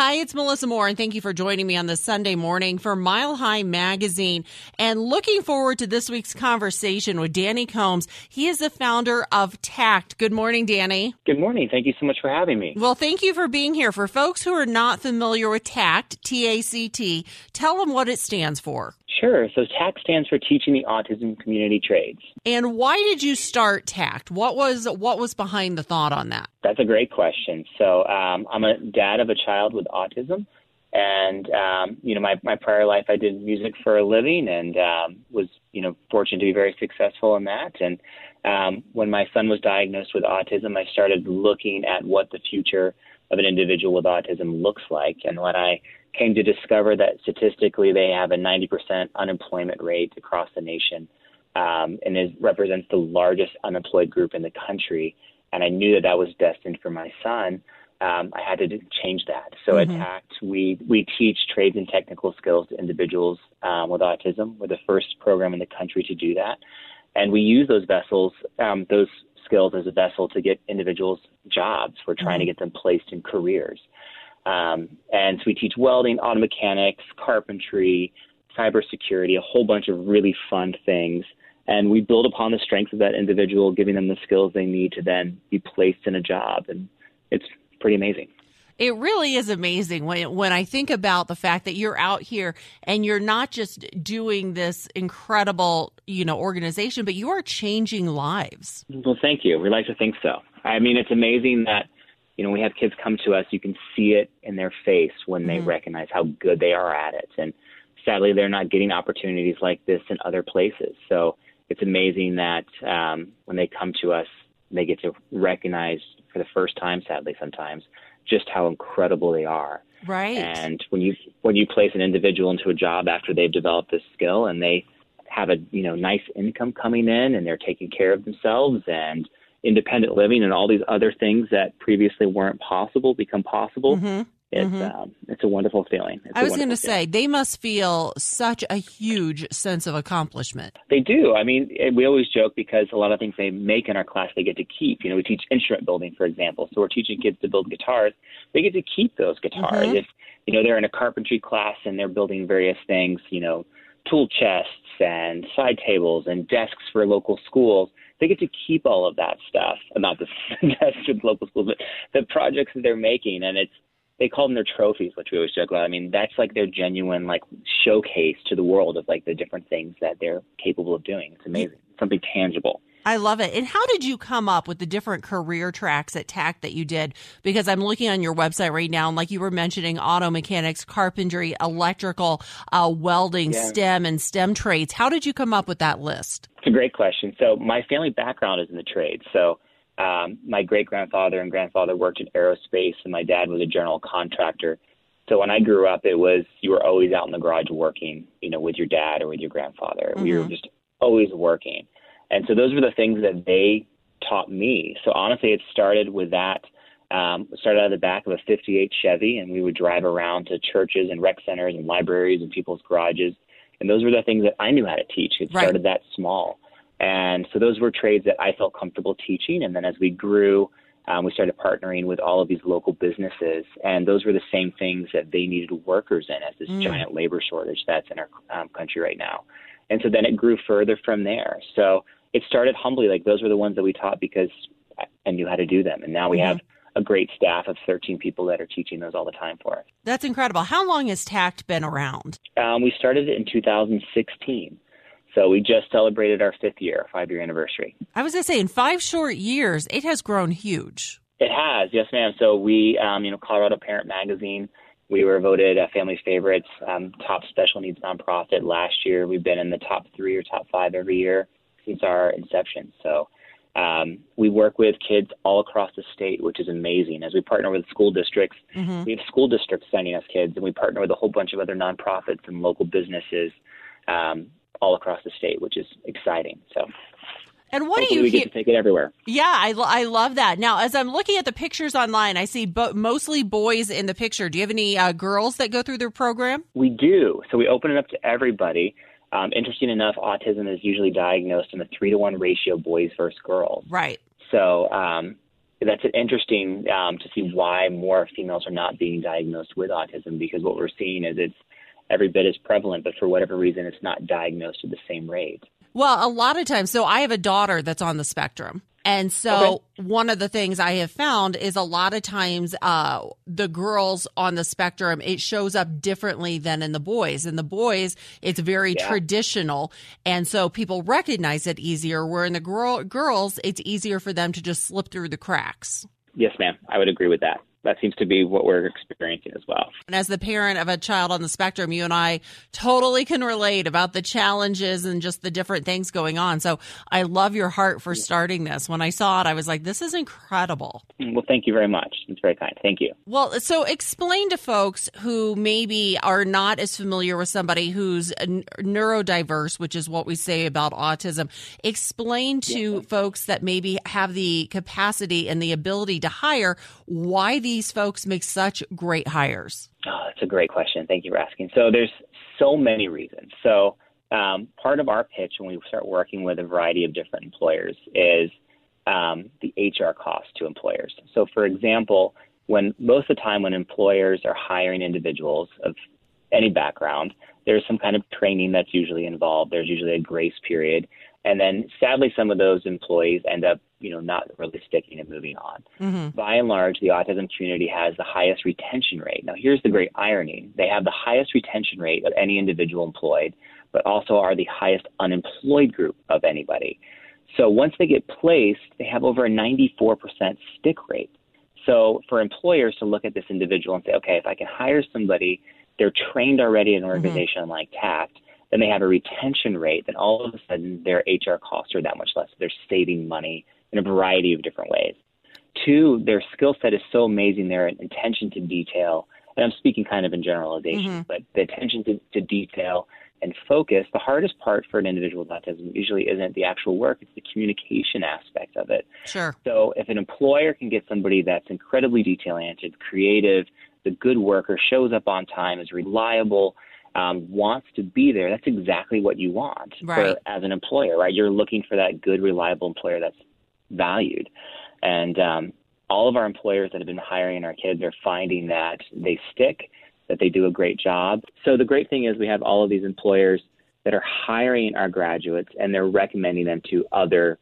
Hi, it's Melissa Moore, and thank you for joining me on this Sunday morning for Mile High Magazine. And looking forward to this week's conversation with Danny Combs. He is the founder of TACT. Good morning, Danny. Good morning. Thank you so much for having me. Well, thank you for being here. For folks who are not familiar with TACT, T A C T, tell them what it stands for. Sure. So TACT stands for Teaching the Autism Community Trades. And why did you start TACT? What was what was behind the thought on that? That's a great question. So um, I'm a dad of a child with autism, and um, you know my my prior life I did music for a living and um, was you know fortunate to be very successful in that. And um, when my son was diagnosed with autism, I started looking at what the future of an individual with autism looks like. And when I came to discover that statistically they have a 90% unemployment rate across the nation, um, and it represents the largest unemployed group in the country. And I knew that that was destined for my son. Um, I had to change that. So mm-hmm. at TACT, we we teach trades and technical skills to individuals um, with autism. We're the first program in the country to do that, and we use those vessels, um, those skills as a vessel to get individuals jobs. We're trying mm-hmm. to get them placed in careers. Um, and so we teach welding, auto mechanics, carpentry, cybersecurity, a whole bunch of really fun things. And we build upon the strengths of that individual, giving them the skills they need to then be placed in a job. And it's pretty amazing. It really is amazing when when I think about the fact that you're out here and you're not just doing this incredible, you know, organization, but you are changing lives. Well, thank you. We like to think so. I mean, it's amazing that you know we have kids come to us. You can see it in their face when they mm-hmm. recognize how good they are at it, and sadly, they're not getting opportunities like this in other places. So it's amazing that um, when they come to us, they get to recognize for the first time, sadly, sometimes just how incredible they are. Right. And when you when you place an individual into a job after they've developed this skill and they have a you know nice income coming in and they're taking care of themselves and independent living and all these other things that previously weren't possible become possible. Mm-hmm. It's mm-hmm. um, it's a wonderful feeling. It's I was going to say they must feel such a huge sense of accomplishment. They do. I mean, we always joke because a lot of things they make in our class they get to keep. You know, we teach instrument building, for example. So we're teaching kids to build guitars. They get to keep those guitars. Mm-hmm. If you know they're in a carpentry class and they're building various things, you know, tool chests and side tables and desks for local schools they get to keep all of that stuff, not the desks with local schools, but the projects that they're making. And it's they call them their trophies, which we always joke about. I mean, that's like their genuine like showcase to the world of like the different things that they're capable of doing. It's amazing. Something tangible. I love it. And how did you come up with the different career tracks at TACT that you did? Because I'm looking on your website right now, and like you were mentioning, auto mechanics, carpentry, electrical, uh, welding, yeah. STEM, and STEM trades. How did you come up with that list? It's a great question. So my family background is in the trades. So um, my great grandfather and grandfather worked in aerospace, and my dad was a general contractor. So when I grew up, it was you were always out in the garage working, you know, with your dad or with your grandfather. Mm-hmm. We were mm-hmm. just always working, and so those were the things that they taught me. So honestly, it started with that. Um, started out of the back of a '58 Chevy, and we would drive around to churches and rec centers and libraries and people's garages, and those were the things that I knew how to teach. It started right. that small. And so those were trades that I felt comfortable teaching. And then as we grew, um, we started partnering with all of these local businesses, and those were the same things that they needed workers in as this mm. giant labor shortage that's in our um, country right now. And so then it grew further from there. So it started humbly, like those were the ones that we taught because I knew how to do them, and now we mm-hmm. have a great staff of 13 people that are teaching those all the time for us. That's incredible. How long has TACT been around? Um, we started it in 2016. So we just celebrated our fifth year, five year anniversary. I was going to say, in five short years, it has grown huge. It has, yes, ma'am. So we, um, you know, Colorado Parent Magazine, we were voted a family favorites, um, top special needs nonprofit last year. We've been in the top three or top five every year since our inception. So um, we work with kids all across the state, which is amazing. As we partner with school districts, mm-hmm. we have school districts sending us kids, and we partner with a whole bunch of other nonprofits and local businesses um, all across the state, which is exciting. So. And what do you we get to take it everywhere? Yeah, I, I love that. Now, as I'm looking at the pictures online, I see bo- mostly boys in the picture. Do you have any uh, girls that go through their program? We do. So we open it up to everybody. Um, interesting enough, autism is usually diagnosed in a three to one ratio, boys versus girls. Right. So um, that's interesting um, to see why more females are not being diagnosed with autism because what we're seeing is it's every bit as prevalent, but for whatever reason, it's not diagnosed at the same rate. Well, a lot of times, so I have a daughter that's on the spectrum. And so okay. one of the things I have found is a lot of times uh, the girls on the spectrum, it shows up differently than in the boys. In the boys, it's very yeah. traditional. And so people recognize it easier, where in the girl, girls, it's easier for them to just slip through the cracks. Yes, ma'am. I would agree with that that seems to be what we're experiencing as well. And as the parent of a child on the spectrum, you and I totally can relate about the challenges and just the different things going on. So I love your heart for starting this. When I saw it, I was like, this is incredible. Well, thank you very much. It's very kind. Thank you. Well, so explain to folks who maybe are not as familiar with somebody who's neurodiverse, which is what we say about autism. Explain to yeah. folks that maybe have the capacity and the ability to hire why these folks make such great hires? Oh, that's a great question. Thank you for asking. So there's so many reasons. So um, part of our pitch when we start working with a variety of different employers is um, the HR cost to employers. So for example, when most of the time when employers are hiring individuals of any background, there's some kind of training that's usually involved. There's usually a grace period. And then sadly, some of those employees end up, you know, not really sticking and moving on. Mm-hmm. By and large, the autism community has the highest retention rate. Now, here's the great irony. They have the highest retention rate of any individual employed, but also are the highest unemployed group of anybody. So once they get placed, they have over a 94% stick rate. So for employers to look at this individual and say, okay, if I can hire somebody, they're trained already in an mm-hmm. organization mm-hmm. like TACT, then they have a retention rate, then all of a sudden their HR costs are that much less. They're saving money in a variety of different ways. Two, their skill set is so amazing, their attention to detail, and I'm speaking kind of in generalization, mm-hmm. but the attention to, to detail and focus, the hardest part for an individual with autism usually isn't the actual work, it's the communication aspect of it. Sure. So if an employer can get somebody that's incredibly detail oriented, creative, the good worker, shows up on time, is reliable, um, wants to be there, that's exactly what you want right. for, as an employer, right? You're looking for that good, reliable employer that's valued. And um, all of our employers that have been hiring our kids are finding that they stick, that they do a great job. So the great thing is we have all of these employers that are hiring our graduates and they're recommending them to other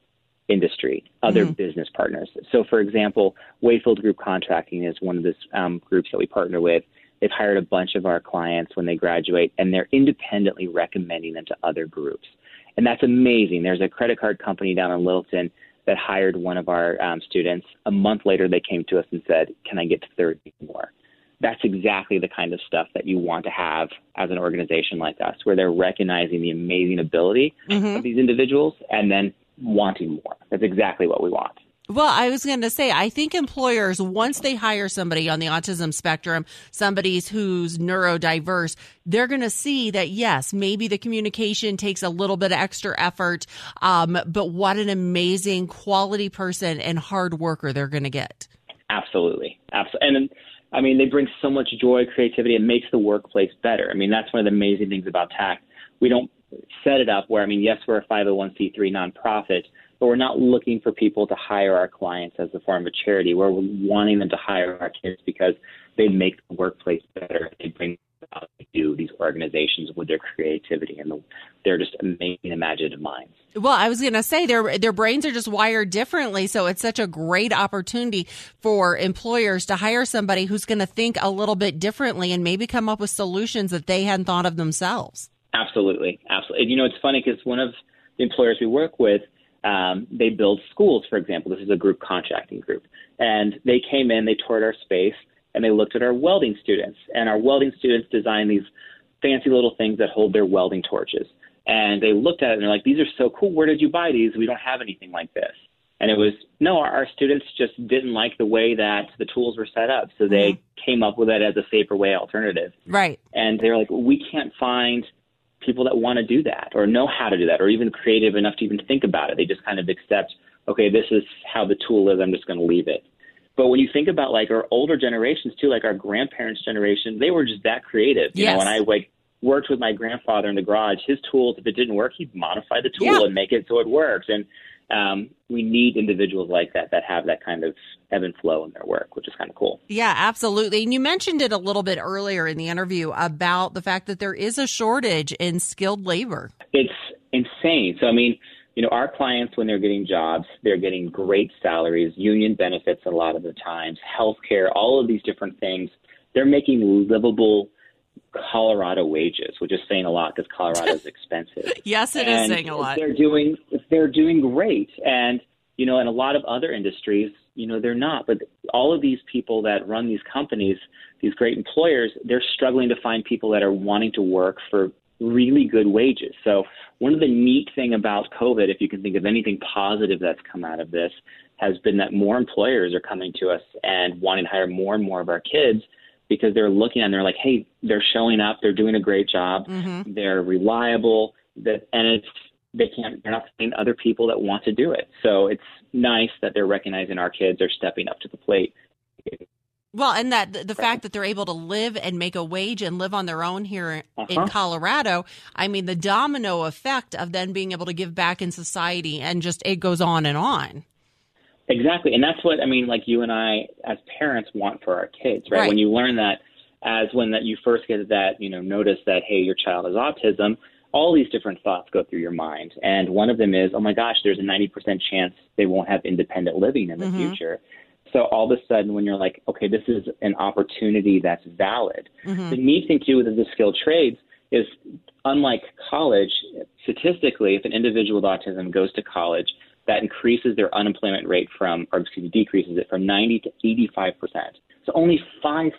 industry, other mm-hmm. business partners. So, for example, Wayfield Group Contracting is one of the um, groups that we partner with. They've hired a bunch of our clients when they graduate, and they're independently recommending them to other groups. And that's amazing. There's a credit card company down in Littleton that hired one of our um, students. A month later, they came to us and said, Can I get 30 more? That's exactly the kind of stuff that you want to have as an organization like us, where they're recognizing the amazing ability mm-hmm. of these individuals and then wanting more. That's exactly what we want. Well, I was going to say, I think employers, once they hire somebody on the autism spectrum, somebody who's neurodiverse, they're going to see that, yes, maybe the communication takes a little bit of extra effort, um, but what an amazing quality person and hard worker they're going to get. Absolutely. Absolutely. And I mean, they bring so much joy, creativity. It makes the workplace better. I mean, that's one of the amazing things about TACT. We don't set it up where, I mean, yes, we're a 501c3 nonprofit, but we're not looking for people to hire our clients as a form of charity. We're wanting them to hire our kids because they make the workplace better. They bring to these organizations with their creativity and the, they're just amazing imaginative minds. Well, I was going to say their their brains are just wired differently, so it's such a great opportunity for employers to hire somebody who's going to think a little bit differently and maybe come up with solutions that they hadn't thought of themselves. Absolutely, absolutely. You know, it's funny because one of the employers we work with um, they build schools, for example. This is a group contracting group. And they came in, they toured our space, and they looked at our welding students. And our welding students designed these fancy little things that hold their welding torches. And they looked at it and they're like, these are so cool. Where did you buy these? We don't have anything like this. And it was, no, our, our students just didn't like the way that the tools were set up. So they mm-hmm. came up with it as a safer way alternative. Right. And they're like, we can't find people that want to do that or know how to do that or even creative enough to even think about it. They just kind of accept, okay, this is how the tool is. I'm just going to leave it. But when you think about like our older generations too, like our grandparents' generation, they were just that creative. You yes. know, when I like worked with my grandfather in the garage, his tools, if it didn't work, he'd modify the tool yeah. and make it so it works. And um, we need individuals like that that have that kind of ebb and flow in their work, which is kind of cool. Yeah, absolutely. And you mentioned it a little bit earlier in the interview about the fact that there is a shortage in skilled labor. It's insane. So, I mean, you know, our clients, when they're getting jobs, they're getting great salaries, union benefits a lot of the times, health care, all of these different things. They're making livable Colorado wages, which is saying a lot because Colorado is expensive. yes, it and is saying a lot. They're doing they're doing great, and you know, in a lot of other industries, you know, they're not. But all of these people that run these companies, these great employers, they're struggling to find people that are wanting to work for really good wages. So one of the neat thing about COVID, if you can think of anything positive that's come out of this, has been that more employers are coming to us and wanting to hire more and more of our kids because they're looking and they're like, hey, they're showing up, they're doing a great job, mm-hmm. they're reliable, that and it's they can't they're not finding other people that want to do it. So it's nice that they're recognizing our kids are stepping up to the plate. Well, and that the fact that they're able to live and make a wage and live on their own here uh-huh. in Colorado, I mean, the domino effect of then being able to give back in society and just it goes on and on. Exactly. And that's what I mean, like you and I as parents want for our kids, right? right. When you learn that as when that you first get that, you know, notice that, hey, your child has autism, all these different thoughts go through your mind. And one of them is, oh my gosh, there's a 90% chance they won't have independent living in the mm-hmm. future. So all of a sudden, when you're like, okay, this is an opportunity that's valid. Mm-hmm. The neat thing too with the skilled trades is, unlike college, statistically, if an individual with autism goes to college, that increases their unemployment rate from, or excuse me, decreases it from 90 to 85 percent. So only 5%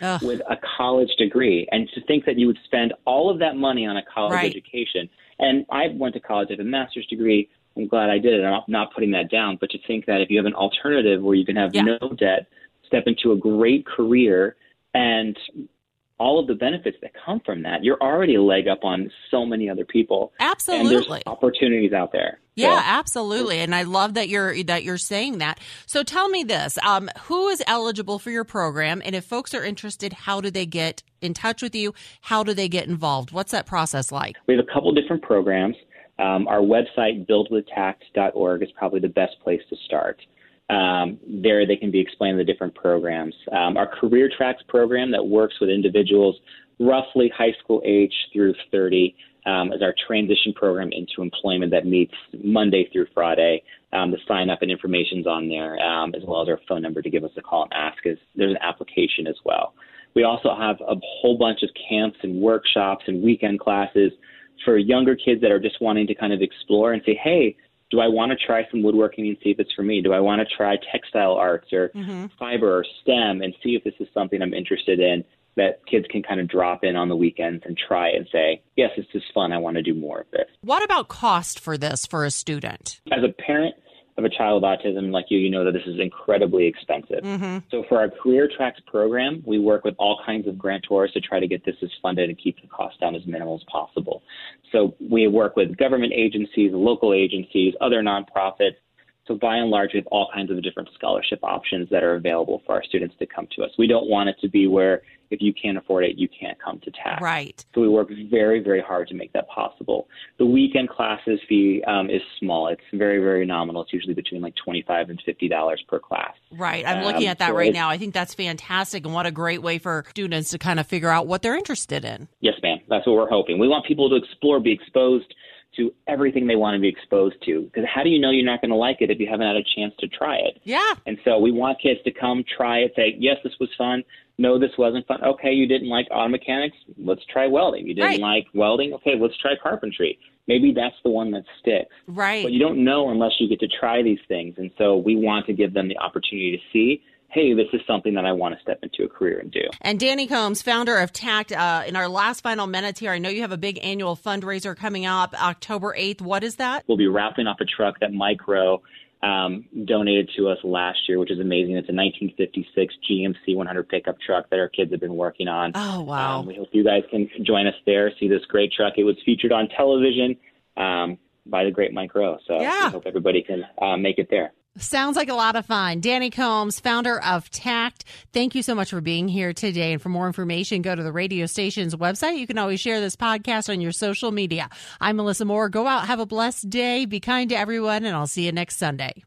Ugh. with a college degree. And to think that you would spend all of that money on a college right. education. And I went to college, I have a master's degree. I'm glad I did it. I'm not putting that down. But to think that if you have an alternative where you can have yeah. no debt, step into a great career, and all of the benefits that come from that, you're already a leg up on so many other people. Absolutely. And opportunities out there. Yeah, so, absolutely. And I love that you're that you're saying that. So tell me this, um, who is eligible for your program and if folks are interested, how do they get in touch with you? How do they get involved? What's that process like? We have a couple different programs. Um, our website, buildwithtact.org, is probably the best place to start. Um, there, they can be explained the different programs. Um, our Career Tracks program that works with individuals roughly high school age through 30 um, is our transition program into employment that meets Monday through Friday. Um, the sign up and information's on there, um, as well as our phone number to give us a call and ask. Is there's an application as well. We also have a whole bunch of camps and workshops and weekend classes for younger kids that are just wanting to kind of explore and say, hey, do I want to try some woodworking and see if it's for me? Do I want to try textile arts or mm-hmm. fiber or STEM and see if this is something I'm interested in that kids can kind of drop in on the weekends and try and say, yes, this is fun. I want to do more of this. What about cost for this for a student? As a parent of a child with autism like you, you know that this is incredibly expensive. Mm-hmm. So for our Career Tracks program, we work with all kinds of grantors to try to get this as funded and keep the cost down as minimal as possible. So we work with government agencies, local agencies, other nonprofits. So by and large, we have all kinds of different scholarship options that are available for our students to come to us. We don't want it to be where if you can't afford it, you can't come to TACT. Right. So we work very, very hard to make that possible. The weekend classes fee um, is small. It's very, very nominal. It's usually between like twenty-five and fifty dollars per class. Right. I'm looking Um, at that so right now. I think that's fantastic, and what a great way for students to kind of figure out what they're interested in. Yes, ma'am. That's what we're hoping. We want people to explore, be exposed to everything they want to be exposed to. Because how do you know you're not going to like it if you haven't had a chance to try it? Yeah. And so we want kids to come try it, say, yes, this was fun. No, this wasn't fun. Okay, you didn't like auto mechanics. Let's try welding. You didn't Right. like welding. Okay, let's try carpentry. Maybe that's the one that sticks. Right. But you don't know unless you get to try these things. And so we want to give them the opportunity to see, hey, this is something that I want to step into a career and do. And Danny Combs, founder of TACT, uh, in our last final minutes here, I know you have a big annual fundraiser coming up October 8th. What is that? We'll be wrapping up a truck that Mike Rowe um, donated to us last year, which is amazing. It's a 1956 GMC 100 pickup truck that our kids have been working on. Oh, wow. Um, we hope you guys can join us there, see this great truck. It was featured on television um, by the great Mike Rowe. So Yeah. we hope everybody can uh, make it there. Sounds like a lot of fun. Danny Combs, founder of Tact. Thank you so much for being here today. And for more information, go to the radio station's website. You can always share this podcast on your social media. I'm Melissa Moore. Go out, have a blessed day, be kind to everyone, and I'll see you next Sunday.